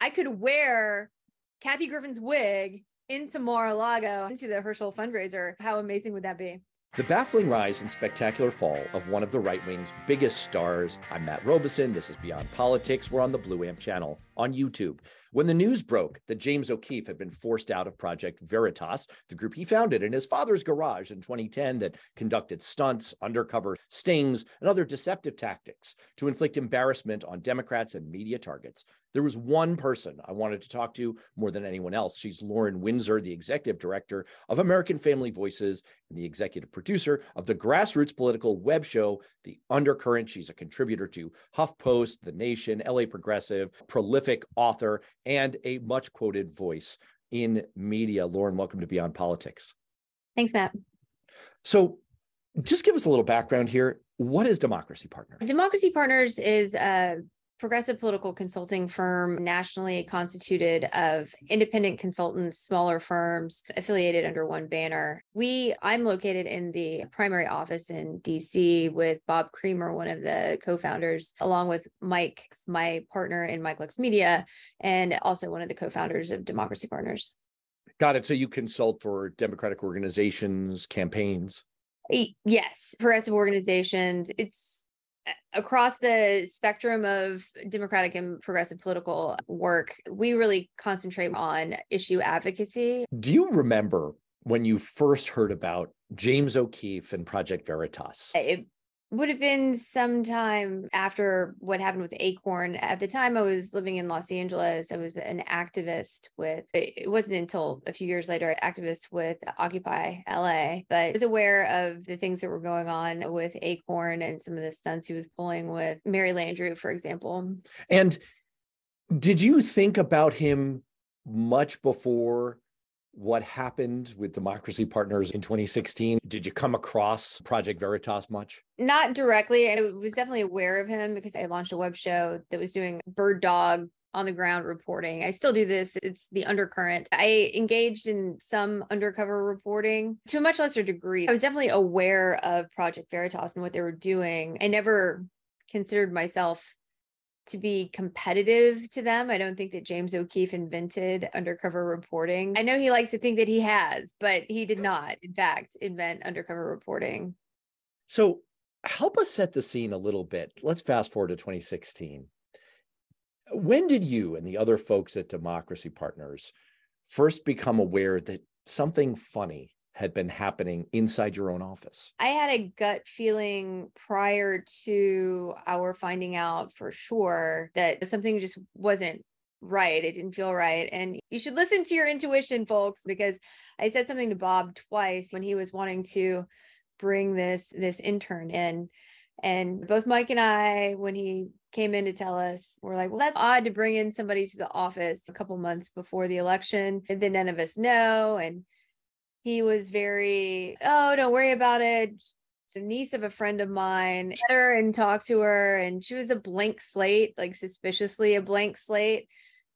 I could wear Kathy Griffin's wig into Mar-a-Lago into the Herschel fundraiser. How amazing would that be? The baffling rise and spectacular fall of one of the right wing's biggest stars. I'm Matt Robison. This is Beyond Politics. We're on the Blue Amp channel on YouTube. When the news broke that James O'Keefe had been forced out of Project Veritas, the group he founded in his father's garage in 2010 that conducted stunts, undercover stings, and other deceptive tactics to inflict embarrassment on Democrats and media targets, there was one person I wanted to talk to more than anyone else. She's Lauren Windsor, the executive director of American Family Voices and the executive producer of the grassroots political web show, The Undercurrent. She's a contributor to HuffPost, The Nation, LA Progressive, prolific author, and a much quoted voice in media. Lauren, welcome to Beyond Politics. Thanks, Matt. So, just give us a little background here. What is Democracy Partners? Democracy Partners is a progressive political consulting firm nationally constituted of independent consultants smaller firms affiliated under one banner. We i'm located in the primary office in dc with bob creamer one of the co-founders along with mike my partner in mike lux media and also one of the co-founders of democracy partners. Got it. So you consult for democratic organizations campaigns? Yes progressive organizations. It's across the spectrum of democratic and progressive political work, we really concentrate on issue advocacy. Do you remember when you first heard about James O'Keefe and Project Veritas? It would have been sometime after what happened with Acorn. At the time, I was living in Los Angeles. I was an activist with, it wasn't until a few years later, activist with Occupy LA, but I was aware of the things that were going on with Acorn and some of the stunts he was pulling with Mary Landrieu, for example. And did you think about him much before what happened with Democracy Partners in 2016? Did you come across Project Veritas much? Not directly. I was definitely aware of him because I launched a web show that was doing bird dog on the ground reporting. I still do this. It's the undercurrent. I engaged in some undercover reporting to a much lesser degree. I was definitely aware of Project Veritas and what they were doing. I never considered myself to be competitive to them. I don't think that James O'Keefe invented undercover reporting. I know he likes to think that he has, but he did not, in fact, invent undercover reporting. So, help us set the scene a little bit. Let's fast forward to 2016. When did you and the other folks at Democracy Partners first become aware that something funny had been happening inside your own office? I had a gut feeling prior to our finding out for sure that something just wasn't right. It didn't feel right. And you should listen to your intuition, folks, because I said something to Bob twice when he was wanting to bring this this intern in. And both Mike and I, when he came in to tell us, we're like, well, that's odd to bring in somebody to the office a couple months before the election. And then none of us know. And he was very, oh, don't worry about it. A niece of a friend of mine. Met her and talked to her, and she was a blank slate, like suspiciously a blank slate.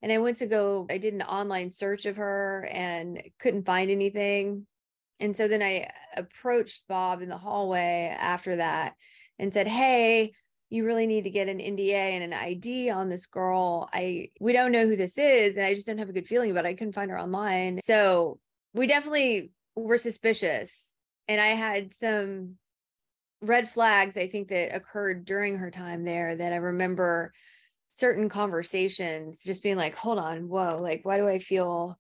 And I went to go, I did an online search of her and couldn't find anything. And so then I approached Bob in the hallway after that and said, Hey, you really need to get an NDA and an ID on this girl. I we don't know who this is, and I just don't have a good feeling about it. I couldn't find her online. So we definitely were suspicious. And I had some red flags, I think, that occurred during her time there that I remember certain conversations just being like, hold on, whoa, like, why do I feel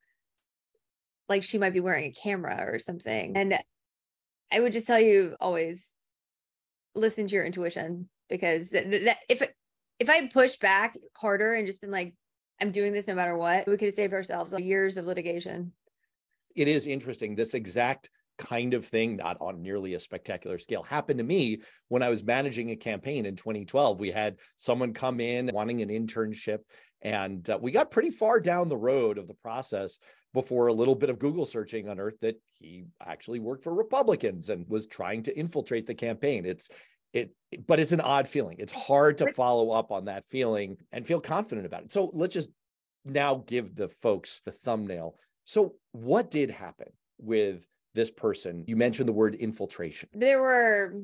like she might be wearing a camera or something? And I would just tell you always listen to your intuition because if if I pushed back harder and just been like, I'm doing this no matter what, we could have saved ourselves years of litigation it is interesting. This exact kind of thing, not on nearly a spectacular scale, happened to me when I was managing a campaign in 2012. We had someone come in wanting an internship, and uh, we got pretty far down the road of the process before a little bit of Google searching unearthed that he actually worked for Republicans and was trying to infiltrate the campaign. It's it but it's an odd feeling. It's hard to follow up on that feeling and feel confident about it. So let's just now give the folks the thumbnail so, what did happen with this person? You mentioned the word infiltration. There were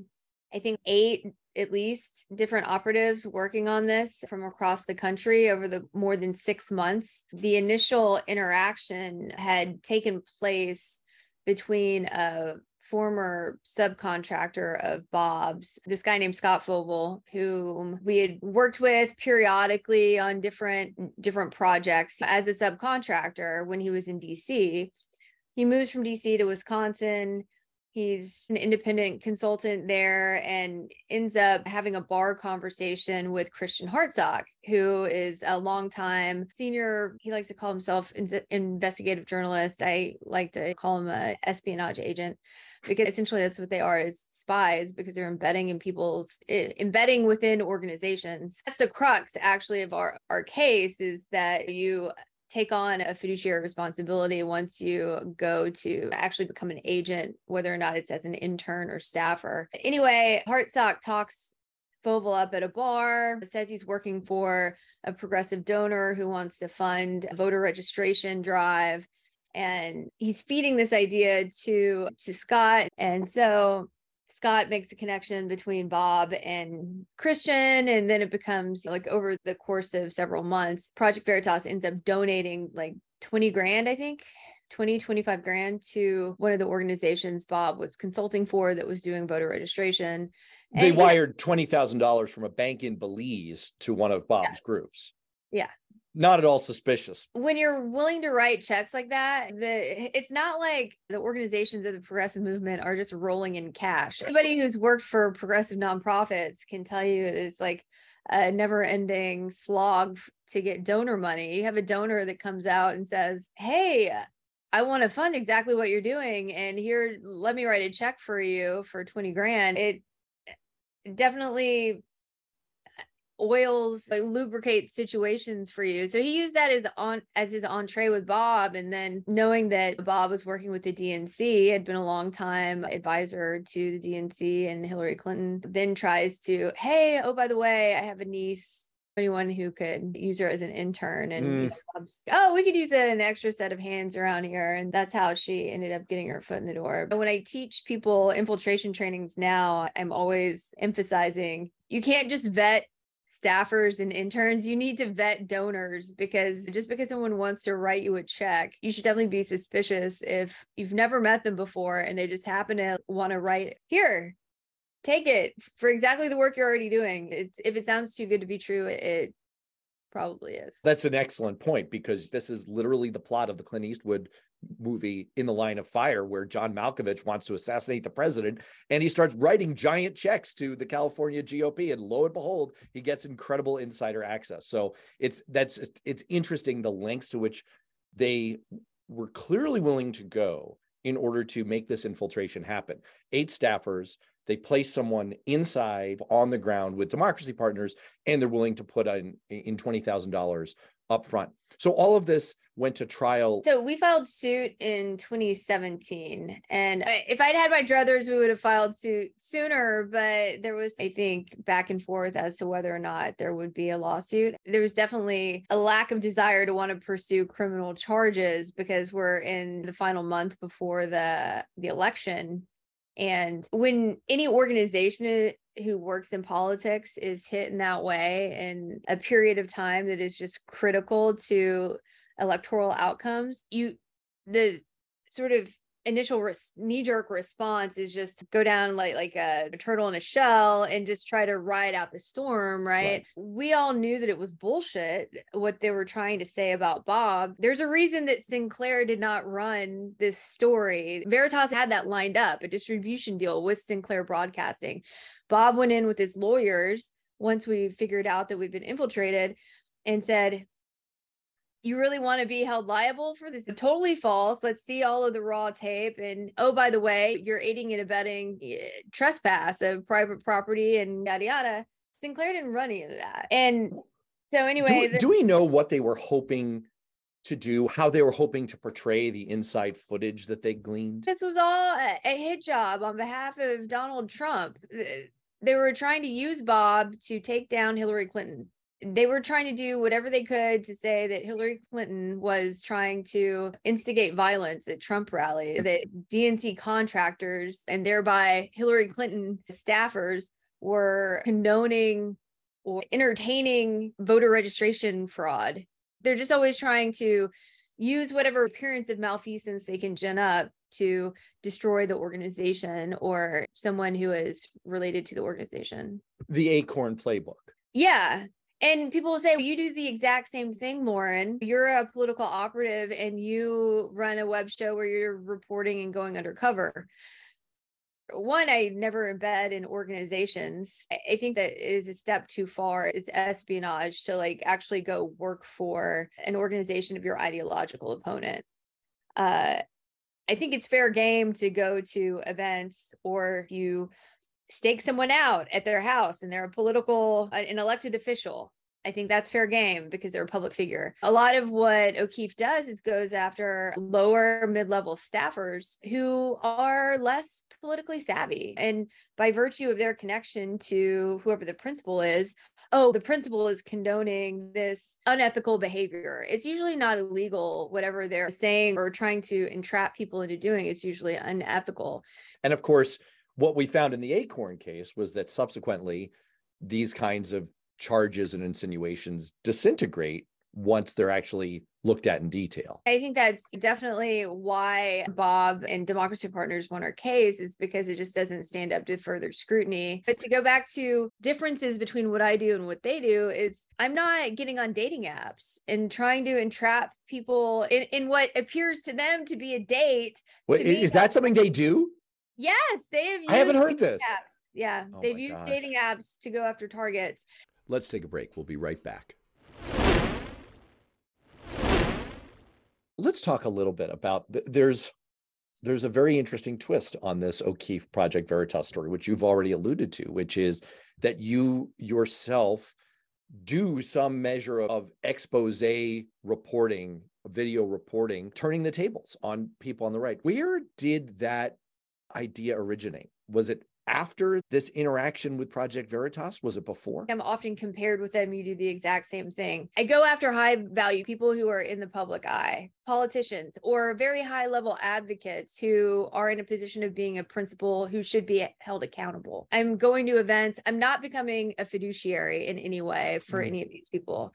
I think eight at least different operatives working on this from across the country over the more than six months. The initial interaction had taken place between a former subcontractor of Bob's, this guy named Scott Foval, whom we had worked with periodically on different different projects as a subcontractor when he was in DC. He moves from DC to Wisconsin He's an independent consultant there and ends up having a bar conversation with Christian Hartsock, who is a longtime senior, he likes to call himself investigative journalist. I like to call him a espionage agent because essentially that's what they are is spies because they're embedding in people's eh, embedding within organizations. That's the crux actually of our our case is that you take on a fiduciary responsibility once you go to actually become an agent, whether or not it's as an intern or staffer. Anyway, Hartsock talks Foval up at a bar, says he's working for a progressive donor who wants to fund a voter registration drive. And he's feeding this idea to to Scott. And so Scott makes a connection between Bob and Christian, and then it becomes like over the course of several months, Project Veritas ends up donating like 20 grand, I think. 20 25 grand to one of the organizations bob was consulting for that was doing voter registration and they wired $20000 from a bank in belize to one of bob's yeah. groups yeah not at all suspicious. When you're willing to write checks like that, the it's not like the organizations of the progressive movement are just rolling in cash. Anybody who's worked for progressive nonprofits can tell you it's like a never-ending slog to get donor money. You have a donor that comes out and says, "Hey, I want to fund exactly what you're doing and here let me write a check for you for 20 grand." It definitely oils like lubricate situations for you. So he used that as on as his entree with Bob. And then knowing that Bob was working with the DNC, had been a long time advisor to the DNC and Hillary Clinton, then tries to, hey, oh, by the way, I have a niece anyone who could use her as an intern and mm. you know, oh we could use an extra set of hands around here and that's how she ended up getting her foot in the door but when i teach people infiltration trainings now i'm always emphasizing you can't just vet staffers and interns, you need to vet donors because just because someone wants to write you a check, you should definitely be suspicious if you've never met them before and they just happen to want to write here. Take it for exactly the work you're already doing. It's if it sounds too good to be true, it probably is. That's an excellent point because this is literally the plot of the Clint Eastwood movie In the Line of Fire, where John Malkovich wants to assassinate the president and he starts writing giant checks to the California GOP. And lo and behold, he gets incredible insider access. So it's that's it's interesting the lengths to which they were clearly willing to go in order to make this infiltration happen. Eight staffers, they place someone inside on the ground with democracy partners, and they're willing to put in, in $20,000 up front. So all of this went to trial. So we filed suit in 2017. And if I'd had my druthers, we would have filed suit sooner. But there was, I think, back and forth as to whether or not there would be a lawsuit. There was definitely a lack of desire to want to pursue criminal charges because we're in the final month before the the election. And when any organization who works in politics is hit in that way in a period of time that is just critical to electoral outcomes you the sort of initial res- knee-jerk response is just go down like like a, a, turtle in a shell and just try to ride out the storm right? right? we all knew that it was bullshit what they were trying to say about bob there's a reason that sinclair did not run this story veritas had that lined up a distribution deal with sinclair broadcasting bob went in with his lawyers once we figured out that we've been infiltrated and said you really want to be held liable for this? Totally false. Let's see all of the raw tape. And oh, by the way, you're aiding and abetting eh, trespass of private property and yada yada. Sinclair didn't run any of that. And so anyway, do, the- do we know what they were hoping to do, how they were hoping to portray the inside footage that they gleaned? This was all a, a hit job on behalf of Donald Trump. They were trying to use Bob to take down Hillary Clinton they were trying to do whatever they could to say that Hillary Clinton was trying to instigate violence at Trump rally, that DNC contractors and thereby Hillary Clinton staffers were condoning or entertaining voter registration fraud. They're just always trying to use whatever appearance of malfeasance they can gin up to destroy the organization or someone who is related to the organization. The Acorn playbook. Yeah. And people will say, you do the exact same thing, Lauren. You're a political operative and you run a web show where you're reporting and going undercover. One, I never embed in organizations. I think that is a step too far. It's espionage to like actually go work for an organization of your ideological opponent. Uh, I think it's fair game to go to events or you stake someone out at their house and they're a political, uh, an elected official. I think that's fair game because they're a public figure. A lot of what O'Keefe does is goes after lower mid level staffers who are less politically savvy. And by virtue of their connection to whoever the principal is, oh, the principal is condoning this unethical behavior. It's usually not illegal, whatever they're saying or trying to entrap people into doing. It's usually unethical. And of course, what we found in the Acorn case was that subsequently, these kinds of charges and insinuations disintegrate once they're actually looked at in detail. I think that's definitely why Bob and Democracy Partners won our case is because it just doesn't stand up to further scrutiny. But to go back to differences between what I do and what they do is I'm not getting on dating apps and trying to entrap people in, in what appears to them to be a date. Wait, is that something they do? Yes, they have. I haven't heard this. Apps. Yeah, oh they've used gosh. dating apps to go after targets. Let's take a break. We'll be right back. Let's talk a little bit about there's there's a very interesting twist on this O'Keefe Project Veritas story, which you've already alluded to, which is that you yourself do some measure of expose reporting, video reporting, turning the tables on people on the right. Where did that idea originate? Was it after this interaction with Project Veritas? Was it before? I'm often compared with them. You do the exact same thing. I go after high value people who are in the public eye, politicians or very high level advocates who are in a position of being a principal who should be held accountable. I'm going to events. I'm not becoming a fiduciary in any way for mm. any of these people.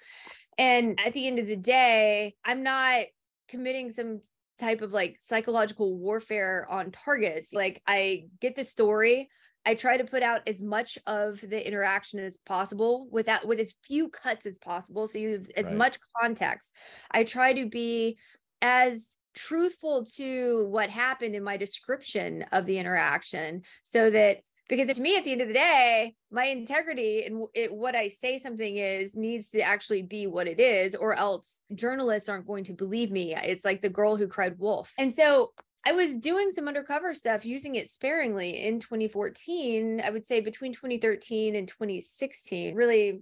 And at the end of the day, I'm not committing some type of like psychological warfare on targets. Like I get the story. I try to put out as much of the interaction as possible without with as few cuts as possible. So you have as right. much context. I try to be as truthful to what happened in my description of the interaction so that because to me at the end of the day my integrity and it, what i say something is needs to actually be what it is or else journalists aren't going to believe me it's like the girl who cried wolf and so I was doing some undercover stuff using it sparingly in 2014. I would say between 2013 and 2016, really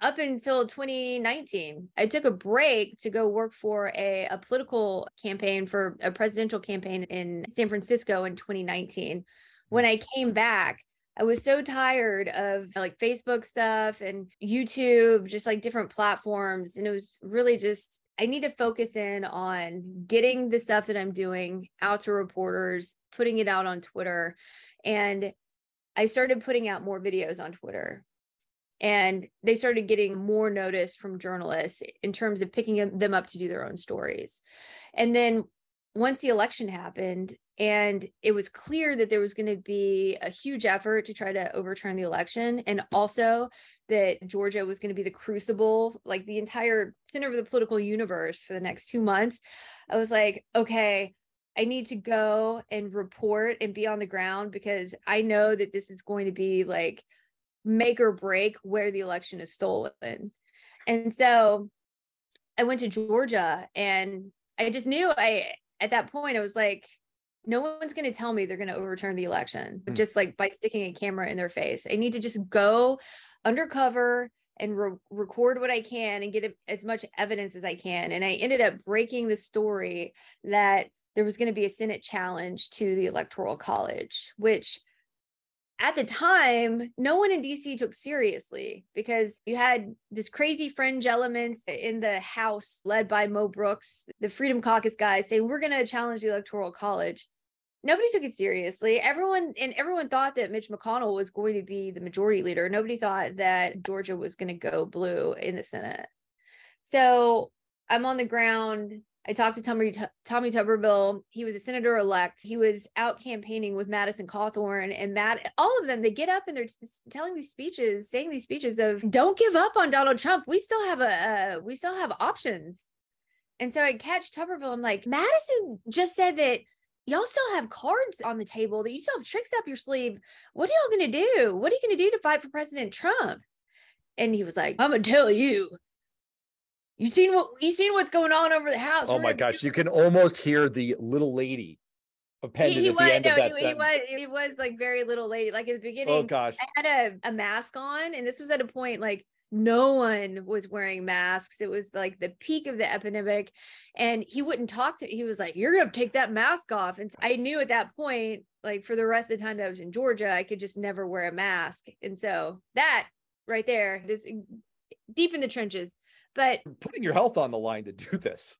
up until 2019. I took a break to go work for a, a political campaign for a presidential campaign in San Francisco in 2019 when mm. I came back, I was so tired of like Facebook stuff and YouTube, just like different platforms. And it was really just, I need to focus in on getting the stuff that I'm doing out to reporters, putting it out on Twitter. And I started putting out more videos on Twitter. And they started getting more notice from journalists in terms of picking them up to do their own stories. And then once the election happened and it was clear that there was going to be a huge effort to try to overturn the election and also that Georgia was going to be the crucible like the entire center of the political universe for the next 2 months. I was like okay I need to go and report and be on the ground because I know that this is going to be like make or break where the election is stolen. And so I went to Georgia and I just knew I at that point, I was like, no one's going to tell me they're going to overturn the election mm. just like by sticking a camera in their face. I need to just go undercover and re- record what I can and get as much evidence as I can. And I ended up breaking the story that there was going to be a Senate challenge to the Electoral College, which at the time, no one in DC took seriously because you had this crazy fringe elements in the House led by Mo Brooks, the Freedom Caucus guys saying, we're going to challenge the Electoral College. Nobody took it seriously. Everyone and everyone thought that Mitch McConnell was going to be the majority leader. Nobody thought that Georgia was going to go blue in the Senate. So I'm on the ground I talked to Tommy, Tommy Tuberville. He was a senator elect. He was out campaigning with Madison Cawthorn and Matt. All of them, they get up and they're telling these speeches, saying these speeches of "Don't give up on Donald Trump. We still have a, uh, we still have options." And so I catch Tuberville. I'm like, Madison just said that y'all still have cards on the table. That you still have tricks up your sleeve. What are y'all gonna do? What are you gonna do to fight for President Trump? And he was like, I'm gonna tell you you seen what you seen what's going on over the house? Oh my gosh, you can almost hear the little lady appended he, he at was, the end no, of that he, sentence. He was, he was like very little lady. Like at the beginning, oh gosh, I had a, a mask on, and this was at a point like no one was wearing masks. It was like the peak of the epidemic, and he wouldn't talk to. He was like, "You're gonna take that mask off," and I knew at that point, like for the rest of the time that I was in Georgia, I could just never wear a mask, and so that right there is deep in the trenches but putting your health on the line to do this.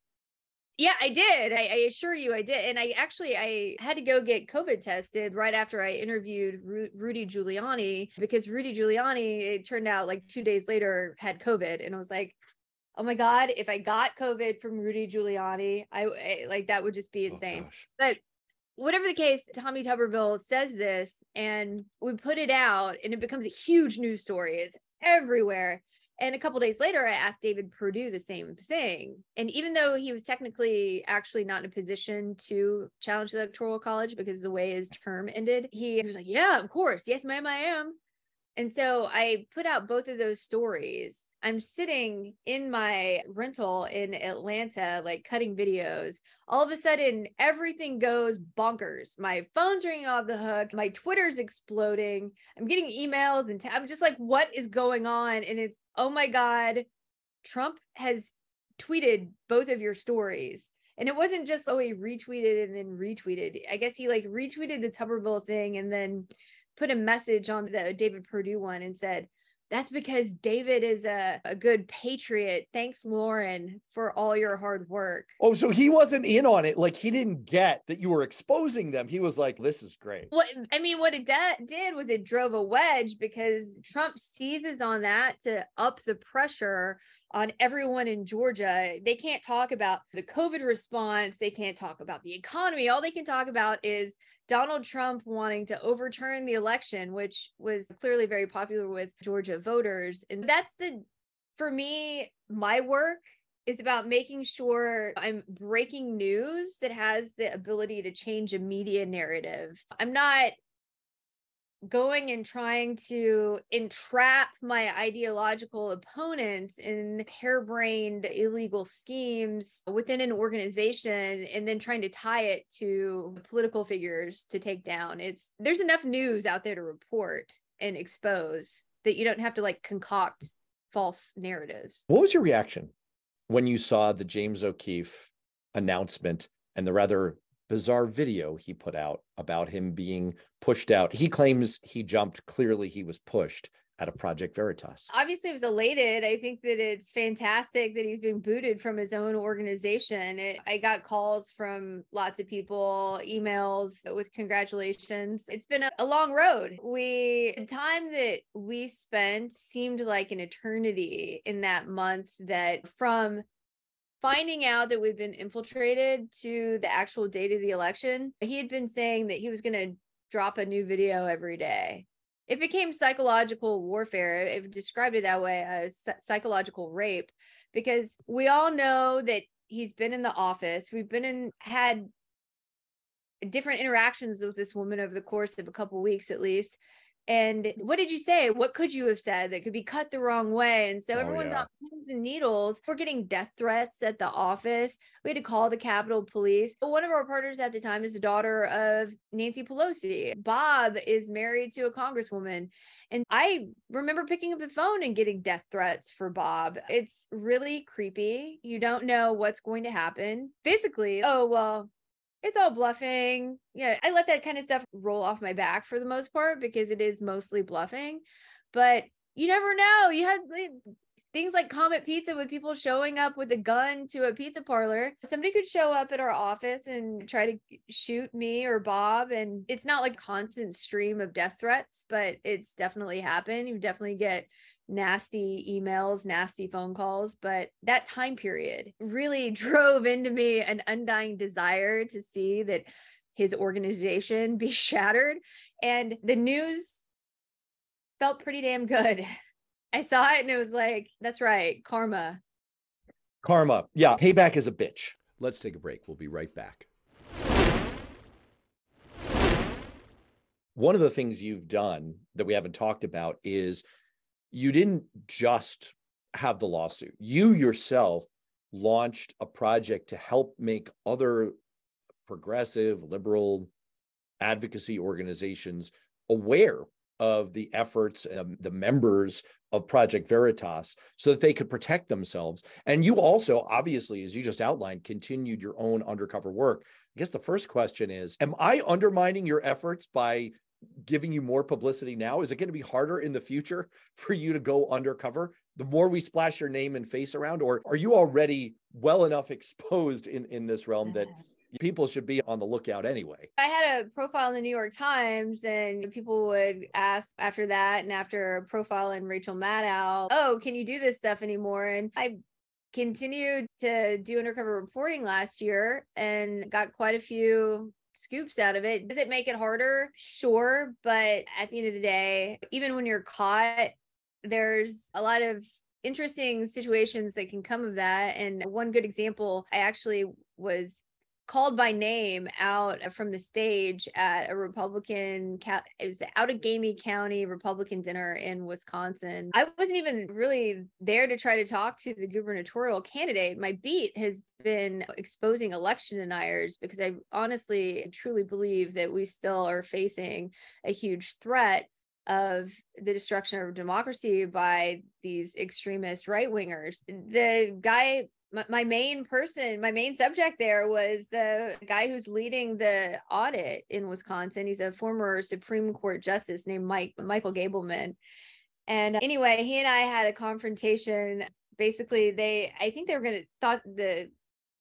Yeah, I did. I, I, assure you, I did. And I actually I had to go get COVID tested right after I interviewed Ru- Rudy Giuliani because Rudy Giuliani, it turned out like two days later had COVID, and I was like, oh my god, if I got COVID from Rudy Giuliani, I, I like that would just be oh, insane. Oh, but whatever the case, Tommy Tuberville says this, and we put it out, and it becomes a huge news story. It's everywhere. And a couple days later, I asked David Perdue the same thing. And even though he was technically actually not in a position to challenge the Electoral College because the way his term ended, he was like, Yeah, of course. Yes, ma'am, I am. And so I put out both of those stories. I'm sitting in my rental in Atlanta, like cutting videos. All of a sudden, everything goes bonkers. My phone's ringing off the hook. My Twitter's exploding. I'm getting emails and I'm just like, what is going on? And it's oh my God, Trump has tweeted both of your stories. And it wasn't just, oh, he retweeted and then retweeted. I guess he like retweeted the Tuberville thing and then put a message on the David Perdue one and said, that's because David is a, a good patriot. Thanks, Lauren, for all your hard work. Oh, so he wasn't in on it. Like he didn't get that you were exposing them. He was like, this is great. What I mean, what it de- did was it drove a wedge because Trump seizes on that to up the pressure on everyone in Georgia. They can't talk about the COVID response. They can't talk about the economy. All they can talk about is Donald Trump wanting to overturn the election, which was clearly very popular with Georgia voters. And that's the, for me, my work is about making sure I'm breaking news that has the ability to change a media narrative. I'm not going and trying to entrap my ideological opponents in harebrained illegal schemes within an organization and then trying to tie it to political figures to take down. It's there's enough news out there to report and expose that you don't have to like concoct false narratives. What was your reaction when you saw the james o'keefe announcement and the rather bizarre video he put out about him being pushed out. He claims he jumped. Clearly, he was pushed out of Project Veritas. Obviously, I was elated. I think that it's fantastic that he's being booted from his own organization. It, I got calls from lots of people, emails with congratulations. It's been a, a long road. We, the time that we spent seemed like an eternity in that month that from finding out that we've been infiltrated to the actual date of the election, he had been saying that he was going to drop a new video every day. It became psychological warfare. It described it that way as psychological rape because we all know that he's been in the office. We've been in, had different interactions with this woman over the course of a couple weeks at least and what did you say? What could you have said that could be cut the wrong way? And so oh, everyone's yeah. on pins and needles. We're getting death threats at the office. We had to call the Capitol Police. One of our partners at the time is the daughter of Nancy Pelosi. Bob is married to a congresswoman. And I remember picking up the phone and getting death threats for Bob. It's really creepy. You don't know what's going to happen physically. Oh, well, it's all bluffing. Yeah, I let that kind of stuff roll off my back for the most part because it is mostly bluffing. But you never know. You had things like Comet Pizza with people showing up with a gun to a pizza parlor. Somebody could show up at our office and try to shoot me or Bob. And it's not like constant stream of death threats, but it's definitely happened. You definitely get nasty emails, nasty phone calls, but that time period really drove into me an undying desire to see that his organization be shattered. And the news felt pretty damn good. I saw it and it was like, that's right, karma. Karma. Yeah, payback is a bitch. Let's take a break. We'll be right back. One of the things you've done that we haven't talked about is you didn't just have the lawsuit. You yourself launched a project to help make other progressive, liberal advocacy organizations aware of the efforts and the members of Project Veritas so that they could protect themselves. And you also, obviously, as you just outlined, continued your own undercover work. I guess the first question is Am I undermining your efforts by giving you more publicity now? Is it going to be harder in the future for you to go undercover? The more we splash your name and face around, or are you already well enough exposed in, in this realm that people should be on the lookout anyway? I had a profile in the New York Times, and people would ask after that, and after a profile in Rachel Maddow, oh, can you do this stuff anymore? And I continued to do undercover reporting last year and got quite a few scoops out of it. Does it make it harder? Sure. But at the end of the day, even when you're caught, there's a lot of interesting situations that can come of that. And one good example, I actually was called by name out uh, from the stage at a Republican, it was the Outagamie County Republican dinner in Wisconsin. I wasn't even really there to try to talk to the gubernatorial candidate. My beat has been exposing election deniers because I honestly truly believe that we still are facing a huge threat of the destruction of democracy by these extremist right wingers. The guy my, main person, my main subject there was the guy who's leading the audit in Wisconsin. He's a former Supreme Court justice named Mike Michael Gableman. And anyway, he and I had a confrontation. Basically, they I think they were gonna thought the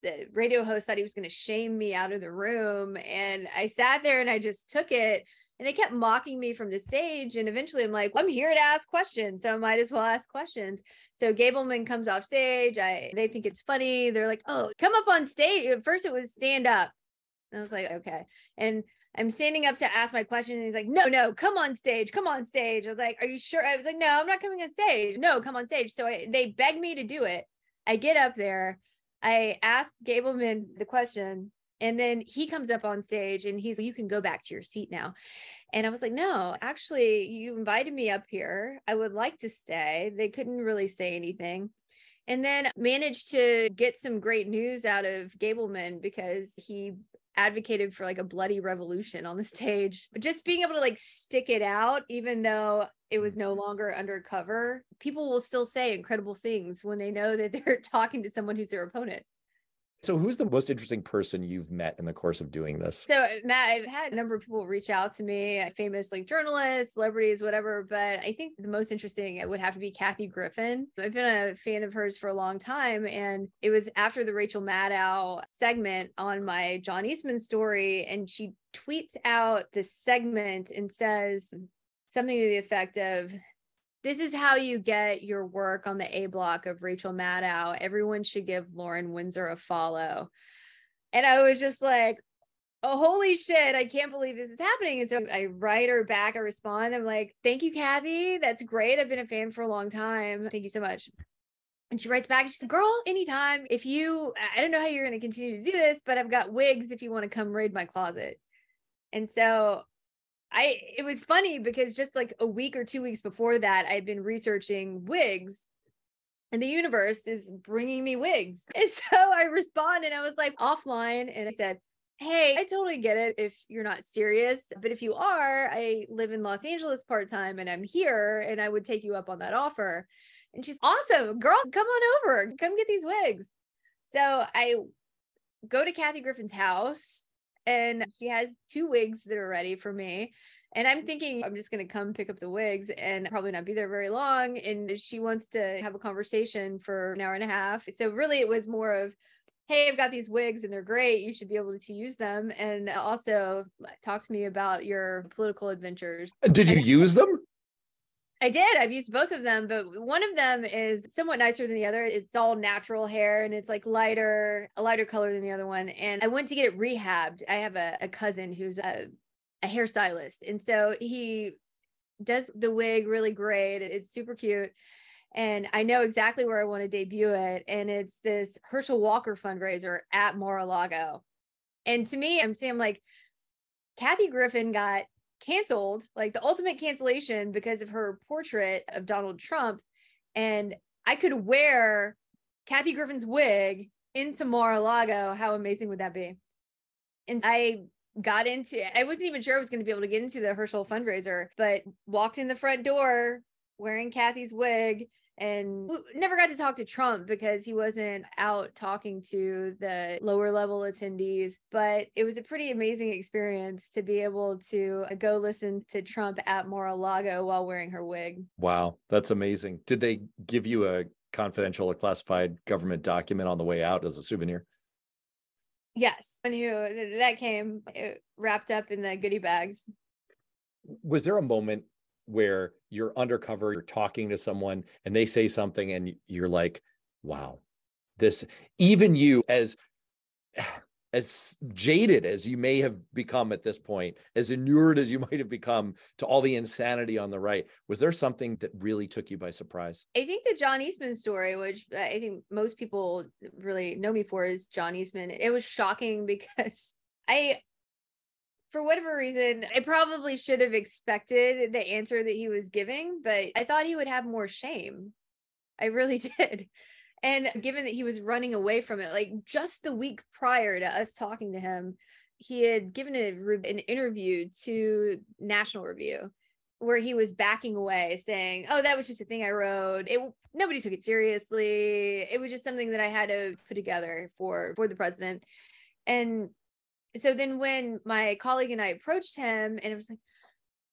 the radio host thought he was gonna shame me out of the room. And I sat there and I just took it and they kept mocking me from the stage and eventually i'm like well, i'm here to ask questions so i might as well ask questions. So gableman comes off stage i they think it's funny they're like oh come up on stage. At first it was stand up. And i was like okay. And i'm standing up to ask my question and he's like no no come on stage come on stage. I was like are you sure? I was like no i'm not coming on stage. No come on stage. So I, they beg me to do it. I get up there i ask gableman the question and then he comes up on stage and he's, you can go back to your seat now. And I was like, no, actually, you invited me up here. I would like to stay. They couldn't really say anything. And then managed to get some great news out of Gableman because he advocated for like a bloody revolution on the stage. But just being able to like stick it out, even though it was no longer undercover, people will still say incredible things when they know that they're talking to someone who's their opponent. So, who's the most interesting person you've met in the course of doing this? So, uh, Matt, I've had a number of people reach out to me, uh, famous like journalists, celebrities, whatever. But I think the most interesting it would have to be Kathy Griffin. I've been a fan of hers for a long time. And it was after the Rachel Maddow segment on my John Eastman story. And she tweets out this segment and says something to the effect of, this is how you get your work on the A block of Rachel Maddow. Everyone should give Lauren Windsor a follow. And I was just like, oh, holy shit, I can't believe this is happening. And so I write her back, I respond. I'm like, thank you, Kathy. That's great. I've been a fan for a long time. Thank you so much. And she writes back, she's like, girl, anytime. If you, I don't know how you're going to continue to do this, but I've got wigs if you want to come raid my closet. And so I it was funny because just like a week or two weeks before that, I'd been researching wigs and the universe is bringing me wigs. And so I responded, I was like offline and I said, Hey, I totally get it if you're not serious, but if you are, I live in Los Angeles part time and I'm here and I would take you up on that offer. And she's awesome, girl, come on over, come get these wigs. So I go to Kathy Griffin's house and she has two wigs that are ready for me. And I'm mm-hmm. thinking I'm just going to come pick up the wigs and probably not be there very long. And she wants to have a conversation for an hour and a half. So, really, it was more of, hey, I've got these wigs and they're great. You should be able to use them. And also talk to me about your political adventures. Did you use them? I did. I've used both of them, but one of them is somewhat nicer than the other. It's all natural hair and it's like lighter, a lighter color than the other one. And I went to get it rehabbed. I have a, a cousin who's a, a hairstylist. And so he does the wig really great. It's super cute. And I know exactly where I want to debut it. And it's this Herschel Walker fundraiser at Mar-a-Lago. And to me, I'm saying like Kathy Griffin got canceled, like the ultimate cancellation because of her portrait of Donald Trump. And I could wear Kathy Griffin's wig into Mar-a-Lago. How amazing would that be? And I got into I wasn't even sure I was going to be able to get into the Herschel fundraiser, but walked in the front door wearing Kathy's wig and never got to talk to Trump because he wasn't out talking to the lower level attendees. But it was a pretty amazing experience to be able to uh, go listen to Trump at Mar a Lago while wearing her wig. Wow, that's amazing. Did they give you a confidential or classified government document on the way out as a souvenir? Yes, I knew that came uh, wrapped up in the goodie bags. Was there a moment where you're undercover, you're talking to someone and they say something and you're like, wow, this, even you as, as jaded as you may have become at this point, as inured as you might have become to all the insanity on the right, was there something that really took you by surprise? I think the John Eastman story, which I think most people really know me for, is John Eastman. It was shocking because I for whatever reason, I probably should have expected the answer that he was giving, but I thought he would have more shame. I really did. And given that he was running away from it, like just the week prior to us talking to him, he had given a, an interview to National Review where he was backing away saying, "Oh, that was just a thing I wrote. It nobody took it seriously. It was just something that I had to put together for for the president." And so then when my colleague and I approached him and it was like,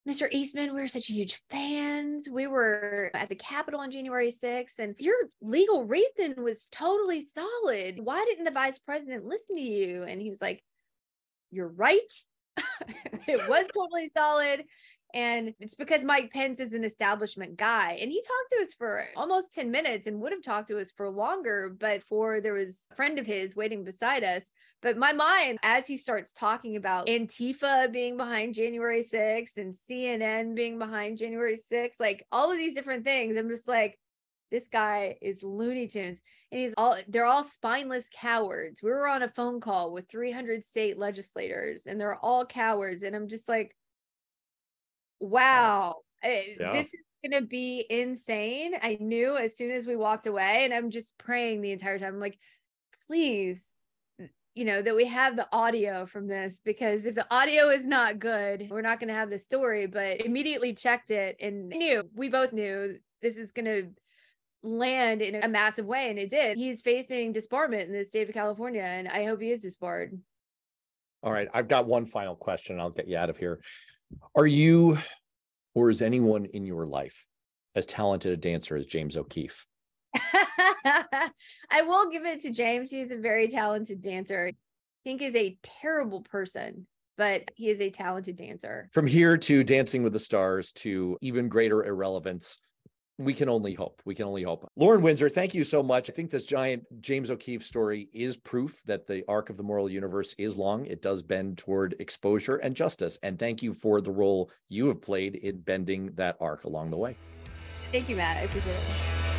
Mr. Eastman, we're such huge fans. We were at the Capitol on January 6th, and your legal reason was totally solid. Why didn't the vice president listen to you? And he was like, You're right. it was totally solid. And it's because Mike Pence is an establishment guy. And he talked to us for almost 10 minutes and would have talked to us for longer, but for there was a friend of his waiting beside us. But my mind, as he starts talking about Antifa being behind January 6th and CNN being behind January 6th, like all of these different things, I'm just like, this guy is Looney Tunes and he's all they're all spineless cowards. We were on a phone call with 300 state legislators and they're all cowards. And I'm just like, wow, eh, yeah. this is going to be insane. I knew as soon as we walked away, and I'm just praying the entire time. I'm like, please, you know, that we have the audio from this because if the audio is not good, we're not going to have the story. But immediately checked it and knew, we both knew this is going to land in a massive way. And it did. He's facing disbarment in the state of California, and I hope he is disbarred. All right. I've got one final question. I'll get you out of here. Are you, or is anyone in your life as talented a dancer as James O'Keefe? I will give it to James. He's a very talented dancer. I think is a terrible person, but he is a talented dancer. From here to Dancing with the Stars to even greater irrelevance, we can only hope. We can only hope. Lauren Windsor, thank you so much. I think this giant James O'Keefe story is proof that the arc of the moral universe is long. It does bend toward exposure and justice. And thank you for the role you have played in bending that arc along the way. Thank you, Matt. I appreciate it.